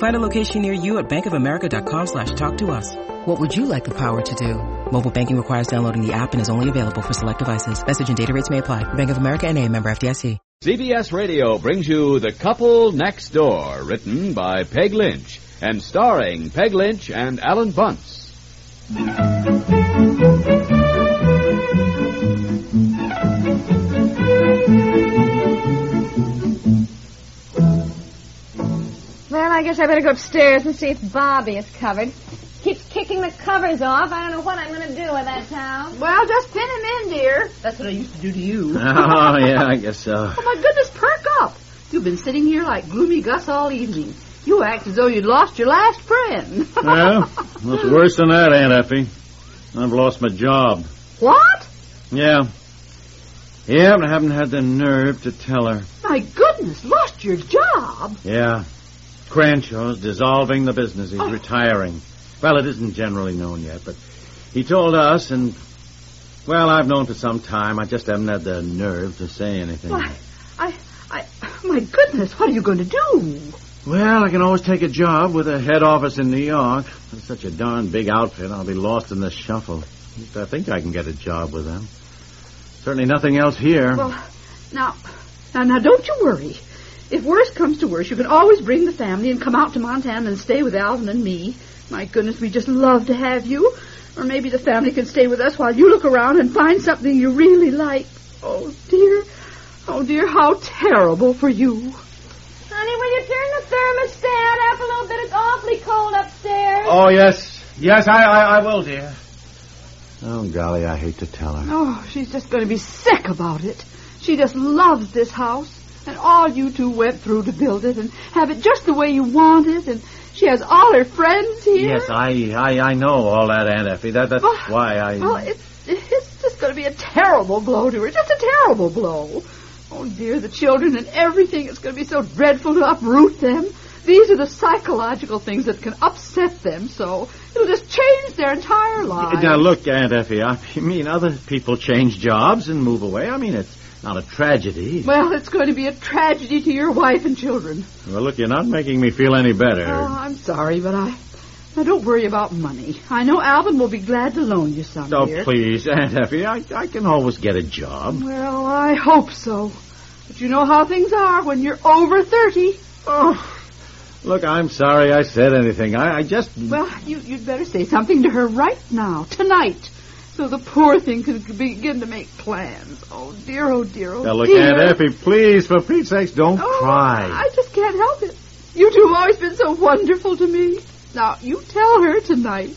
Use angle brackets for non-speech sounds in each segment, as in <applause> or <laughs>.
Find a location near you at bankofamerica.com slash talk to us. What would you like the power to do? Mobile banking requires downloading the app and is only available for select devices. Message and data rates may apply. Bank of America and a member FDIC. CBS Radio brings you The Couple Next Door, written by Peg Lynch and starring Peg Lynch and Alan Bunce. I guess I better go upstairs and see if Bobby is covered. Keeps kicking the covers off. I don't know what I'm going to do with that towel. Well, just pin him in, dear. That's what I used to do to you. <laughs> Oh, yeah, I guess so. Oh, my goodness, perk up. You've been sitting here like gloomy Gus all evening. You act as though you'd lost your last friend. <laughs> Well, it's worse than that, Aunt Effie. I've lost my job. what? Yeah. Yeah, but I haven't had the nerve to tell her. My goodness, lost your job? Yeah. Cranshaw's dissolving the business. He's Oh. retiring. Well, it isn't generally known yet, but he told us, and, well, I've known for some time. I just haven't had the nerve to say anything. Why, I, I, my goodness, what are you going to do? Well, I can always take a job with a head office in New York. It's such a darn big outfit, I'll be lost in the shuffle. At least I think I can get a job with them. Certainly nothing else here. Well, now, now, now, don't you worry. If worst comes to worst, you can always bring the family and come out to Montana and stay with Alvin and me. My goodness, we just love to have you. Or maybe the family can stay with us while you look around and find something you really like. Oh, dear. Oh, dear, how terrible for you. Honey, will you turn the thermostat up a little bit? It's awfully cold upstairs. oh, yes. Yes, I, I, I will, dear. Oh, golly, I hate to tell her. Oh, she's just going to be sick about it. She just loves this house and all you two went through to build it and have it just the way you want it. And she has all her friends here. Yes, I, I, I know all that, Aunt Effie. That, that's Oh, why I. Well, it's, it's just going to be a terrible blow to her. Just a terrible blow. Oh, dear, the children and everything. It's going to be so dreadful to uproot them. These are the psychological things that can upset them so. It'll just change their entire lives. Now, look, Aunt Effie, I mean, other people change jobs and move away. I mean, it's not a tragedy. Well, it's going to be a tragedy to your wife and children. Well, look, you're not making me feel any better. Oh, I'm sorry, but I. Now, don't worry about money. I know Alvin will be glad to loan you some. Oh, dear. please, Aunt Effie, I, I can always get a job. Well, I hope so. But you know how things are when you're over 30. Oh, look, I'm sorry I said anything. I, I just. Well, you, you'd better say something to her right now, tonight, so the poor thing can begin to make plans. Oh, dear, oh, dear, oh, Now, look, dear. Aunt Effie, please, for Pete's sake, don't Oh, cry. I just can't help it. You two have always been so wonderful to me. Now, you tell her tonight.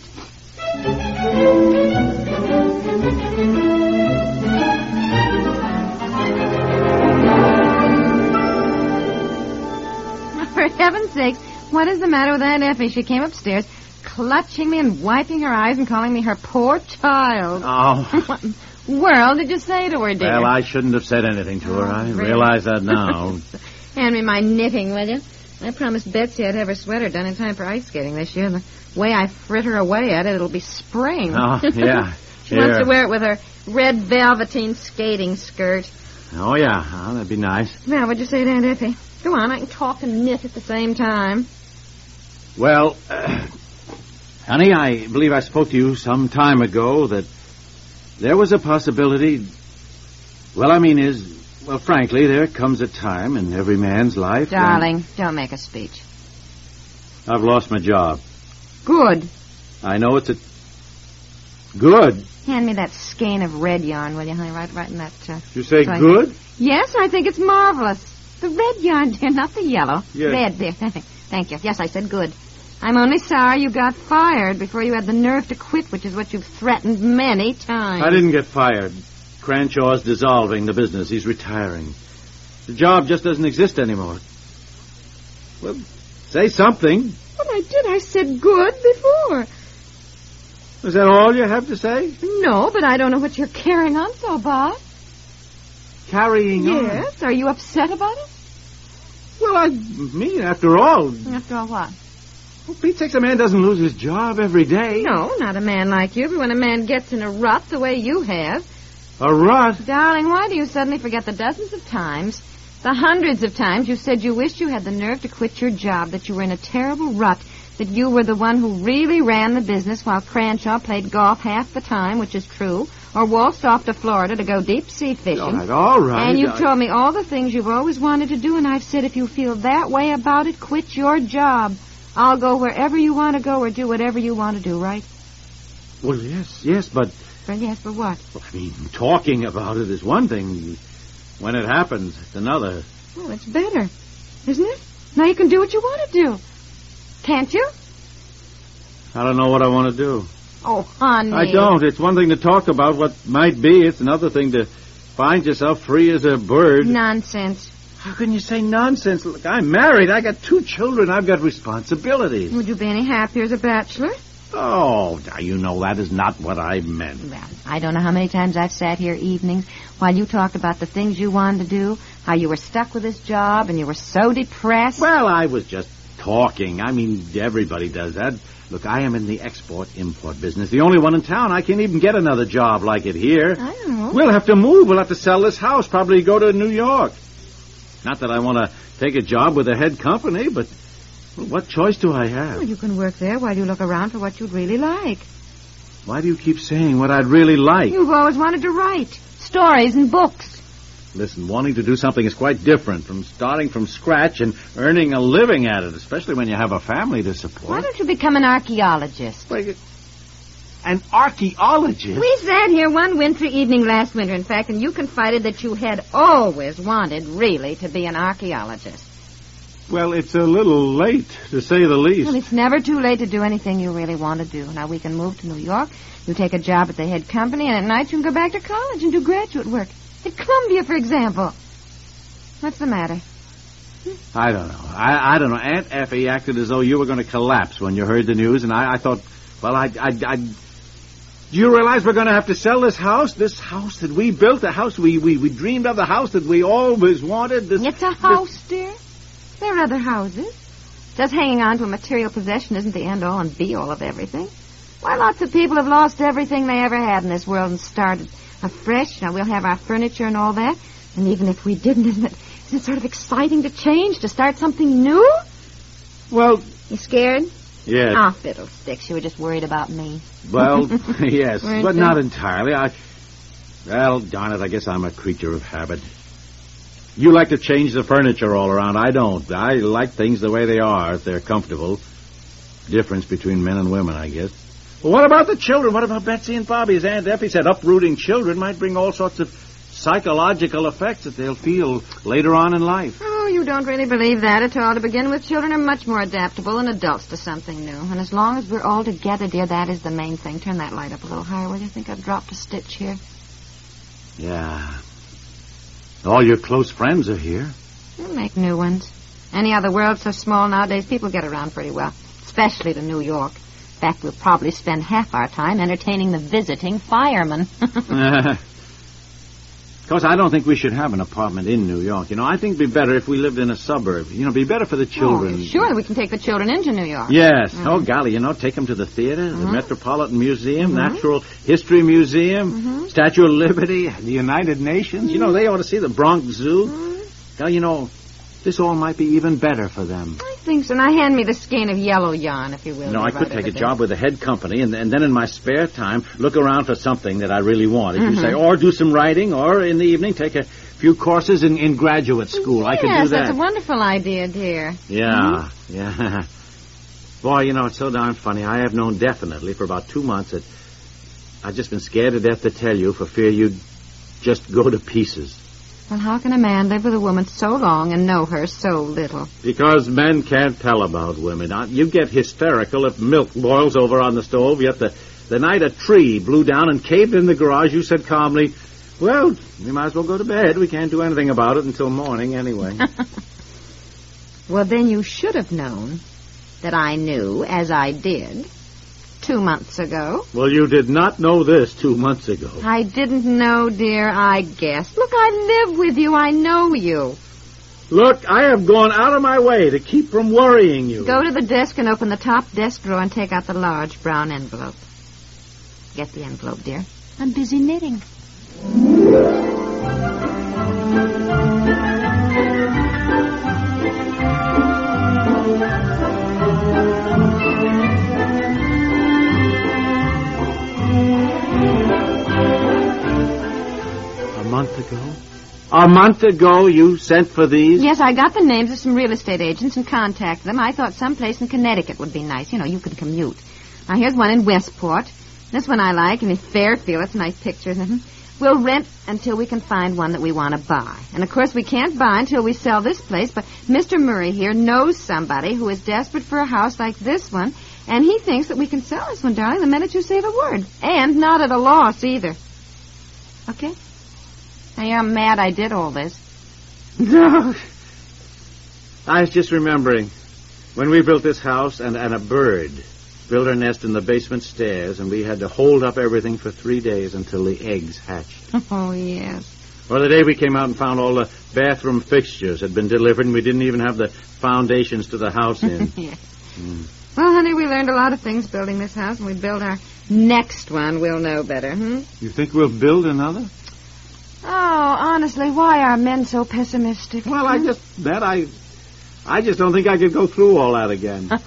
For heaven's sake, what is the matter with Aunt Effie? She came upstairs, clutching me and wiping her eyes and calling me her poor child. Oh. <laughs> What in world did you say to her, dear? Well, I shouldn't have said anything to her. Oh, I Oh, really? realize that now. <laughs> Hand me my knitting, will you? I promised Betsy I'd have her sweater done in time for ice skating this year. The way I fritter away at it, it'll be spring. Oh, yeah. <laughs> she wants to wear it with her red velveteen skating skirt. Oh, yeah. Oh, that'd be nice. Now, what'd you say to Aunt Effie? Go on, I can talk and knit at the same time. Well, uh, honey, I believe I spoke to you some time ago that there was a possibility. Well, I mean, is well, frankly, there comes a time in every man's life. when- Darling, don't make a speech. I've lost my job. Good. I know it's a good. Hand me that skein of red yarn, will you, honey? Right, right in that. Uh... You say Right. good? Yes, I think it's marvelous. The red yarn, dear, not the yellow. Yes. Red, dear. <laughs> Thank you. Yes, I said good. I'm only sorry you got fired before you had the nerve to quit, which is what you've threatened many times. I didn't get fired. Cranshaw's dissolving the business. He's retiring. The job just doesn't exist anymore. Well, say something. But I did. I said good before. Is that all you have to say? No, but I don't know what you're carrying on so, Bob. Carrying on. Yes. Are you upset about it? Well, I mean, after all, After all, what? well, Pete sakes, a man doesn't lose his job every day. No, not a man like you, but when a man gets in a rut the way you have. A rut. Darling, why do you suddenly forget the dozens of times, the hundreds of times you said you wished you had the nerve to quit your job, that you were in a terrible rut, that you were the one who really ran the business while Cranshaw played golf half the time, which is true, or waltzed off to Florida to go deep sea fishing. All right, all right. And you've I- told me all the things you've always wanted to do, and I've said if you feel that way about it, quit your job. I'll go wherever you want to go or do whatever you want to do, right? Well, yes, yes, but But yes, but what? well, I mean, talking about it is one thing. When it happens, it's another. Well, it's better, isn't it? Now you can do what you want to do. Can't you? I don't know what I want to do. Oh, honey. I don't. It's one thing to talk about what might be. It's another thing to find yourself free as a bird. Nonsense. How can you say nonsense? Look, I'm married. I got two children. I've got responsibilities. Would you be any happier as a bachelor? Oh, now you know that is not what I meant. Well, I don't know how many times I've sat here evenings while you talked about the things you wanted to do, how you were stuck with this job, and you were so depressed. Well, I was just talking. I mean, everybody does that. Look, I am in the export-import business. The only one in town. I can't even get another job like it here. I don't know. We'll have to move. We'll have to sell this house, probably go to New York. Not that I want to take a job with a head company, but well, what choice do I have? Well, you can work there while you look around for what you'd really like. Why do you keep saying what I'd really like? You've always wanted to write stories and books. Listen, wanting to do something is quite different from starting from scratch and earning a living at it, especially when you have a family to support. Why don't you become an archaeologist? Wait, An archaeologist? We sat here one wintry evening last winter, in fact, and you confided that you had always wanted, really, to be an archaeologist. Well, it's a little late, to say the least. Well, it's never too late to do anything you really want to do. Now, we can move to New York. You take a job at the head company, and at night you can go back to college and do graduate work. At Columbia, for example. What's the matter? I don't know. I, I don't know. Aunt Effie acted as though you were going to collapse when you heard the news, and I, I thought, well, I, I, I. Do you realize we're going to have to sell this house? This house that we built, the house we, we, we dreamed of, the house that we always wanted. This, It's a house, dear. There are other houses. Just hanging on to a material possession isn't the end all and be all of everything. Why, lots of people have lost everything they ever had in this world and started afresh. Now, we'll have our furniture and all that. And even if we didn't, <laughs> isn't it, isn't it sort of exciting to change, to start something new? Well, You scared? yes. Ah, fiddlesticks. You were just worried about me. Well, <laughs> <laughs> yes, but you? not entirely. I, well, darn it, I guess I'm a creature of habit. You like to change the furniture all around. I don't. I like things the way they are, if they're comfortable. Difference between men and women, I guess. What about the children? What about Betsy and Bobby? As Aunt Effie said, uprooting children might bring all sorts of psychological effects that they'll feel later on in life. Oh, you don't really believe that at all. To begin with, children are much more adaptable than adults to something new. And as long as we're all together, dear, that is the main thing. Turn that light up a little higher, will you? Think I've dropped a stitch here. Yeah. All your close friends are here. We'll make new ones. Any other world so small nowadays, people get around pretty well. Especially to New York. In fact, we'll probably spend half our time entertaining the visiting firemen. <laughs> Of course, I don't think we should have an apartment in New York. You know, I think it'd be better if we lived in a suburb. You know, it'd be better for the oh, children. Oh, sure, we can take the children into New York. Yes. Mm. Oh, golly, you know, take them to the theater, the mm-hmm. Metropolitan Museum, mm-hmm. Natural History Museum, mm-hmm. Statue of Liberty, the United Nations. You know, they ought to see the Bronx Zoo. Now, you know, this all might be even better for them. So. Now hand me the skein of yellow yarn, if you will. Know, I could take a job with a head company, and, and then in my spare time, look around for something that I really want, as you mm-hmm. say, or do some writing, or in the evening, take a few courses in, in graduate school. I could do that. that's a wonderful idea, dear. Yeah, mm-hmm. yeah. <laughs> Boy, you know, it's so darn funny. I have known definitely for about two months that I've just been scared to death to tell you for fear you'd just go to pieces. Well, how can a man live with a woman so long and know her so little? Because men can't tell about women. Now, You get hysterical if milk boils over on the stove, yet the, the night a tree blew down and caved in the garage, you said calmly, well, we might as well go to bed. We can't do anything about it until morning anyway. <laughs> Well, then you should have known that I knew, as I did, two months ago. Well, you did not know this two months ago. I didn't know, dear. I guessed. Look, I live with you. I know you. Look, I have gone out of my way to keep from worrying you. Go to the desk and open the top desk drawer and take out the large brown envelope. Get the envelope, dear. I'm busy knitting. Month ago? A month ago you sent for these? Yes, I got the names of some real estate agents and contacted them. I thought someplace in Connecticut would be nice. You know, you could commute. Now, here's one in Westport. This one I like, and it's Fairfield. It's nice pictures. hmm We'll rent until we can find one that we want to buy. And, of course, we can't buy until we sell this place, but Mr. Murray here knows somebody who is desperate for a house like this one, and he thinks that we can sell this one, darling, the minute you say the word. And not at a loss, either. Okay? Now, you're mad I did all this. No. <laughs> I was just remembering when we built this house and, and a bird built her nest in the basement stairs and we had to hold up everything for three days until the eggs hatched. <laughs> Oh, yes. Or the day we came out and found all the bathroom fixtures had been delivered and we didn't even have the foundations to the house <laughs> in. yes. Well, honey, we learned a lot of things building this house, and we build our next one, we'll know better, hmm? you think we'll build another? Oh, honestly, why are men so pessimistic? Well, I just that I I just don't think I could go through all that again. <laughs>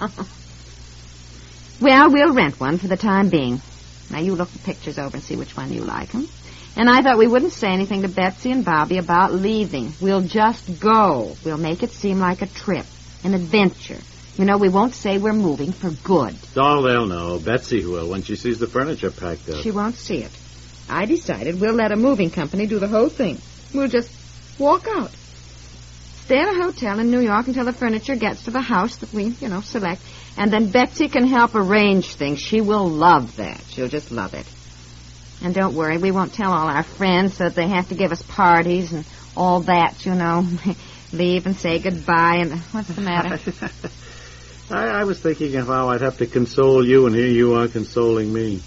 Well, we'll rent one for the time being. Now, you look the pictures over and see which one you like, hmm? And I thought we wouldn't say anything to Betsy and Bobby about leaving. We'll just go. We'll make it seem like a trip, an adventure. You know, we won't say we're moving for good. oh, they'll know. Betsy will when she sees the furniture packed up. She won't see it. I decided we'll let a moving company do the whole thing. We'll just walk out. Stay at a hotel in New York until the furniture gets to the house that we, you know, select. And then Betsy can help arrange things. She will love that. She'll just love it. And don't worry, we won't tell all our friends so that they have to give us parties and all that, you know. <laughs> Leave and say goodbye and what's the matter? <laughs> I, I was thinking of how I'd have to console you, and here you are consoling me.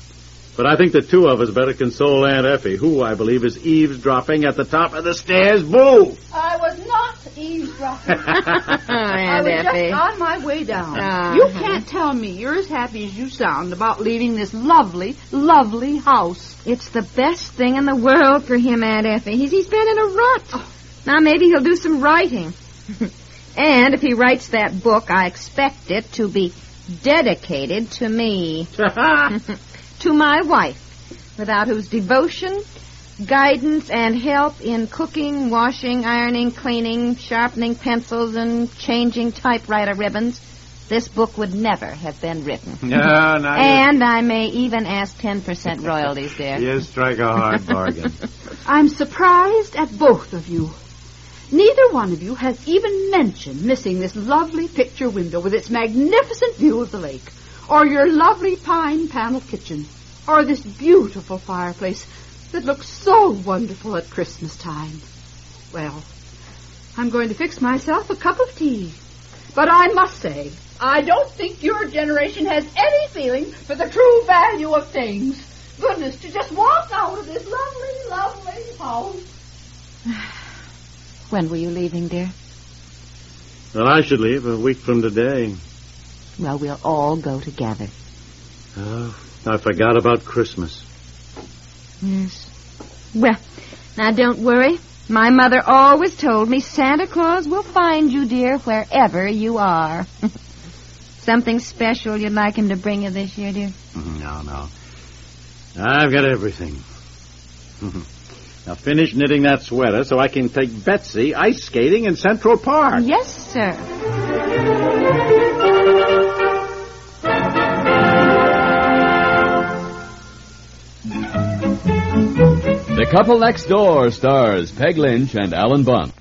But I think the two of us better console Aunt Effie, who I believe is eavesdropping at the top of the stairs. Boo! I was not eavesdropping. <laughs> I Aunt was Effie. just on my way down. Uh-huh. You can't tell me you're as happy as you sound about leaving this lovely, lovely house. It's the best thing in the world for him, Aunt Effie. He's, he's been in a rut. Now maybe he'll do some writing. <laughs> and if he writes that book, I expect it to be dedicated to me, <laughs> to my wife, without whose devotion, guidance, and help in cooking, washing, ironing, cleaning, sharpening pencils, and changing typewriter ribbons, this book would never have been written. <laughs> no, no. And I may even ask 10% royalties there. <laughs> You strike a hard bargain. <laughs> I'm surprised at both of you. Neither one of you has even mentioned missing this lovely picture window with its magnificent view of the lake, or your lovely pine panel kitchen, or this beautiful fireplace that looks so wonderful at Christmas time. Well, I'm going to fix myself a cup of tea. But I must say, I don't think your generation has any feeling for the true value of things. Goodness, to just walk out of this lovely, lovely house. <sighs> When were you leaving, dear? well, I should leave a week from today. Well, we'll all go together. Oh, I forgot about Christmas. Yes. Well, now don't worry. My mother always told me Santa Claus will find you, dear, wherever you are. <laughs> Something special you'd like him to bring you this year, dear? Mm-hmm. No, no. I've got everything. <laughs> now finish knitting that sweater so I can take Betsy ice skating in Central Park. Yes, sir. The Couple Next Door stars Peg Lynch and Alan Bunce.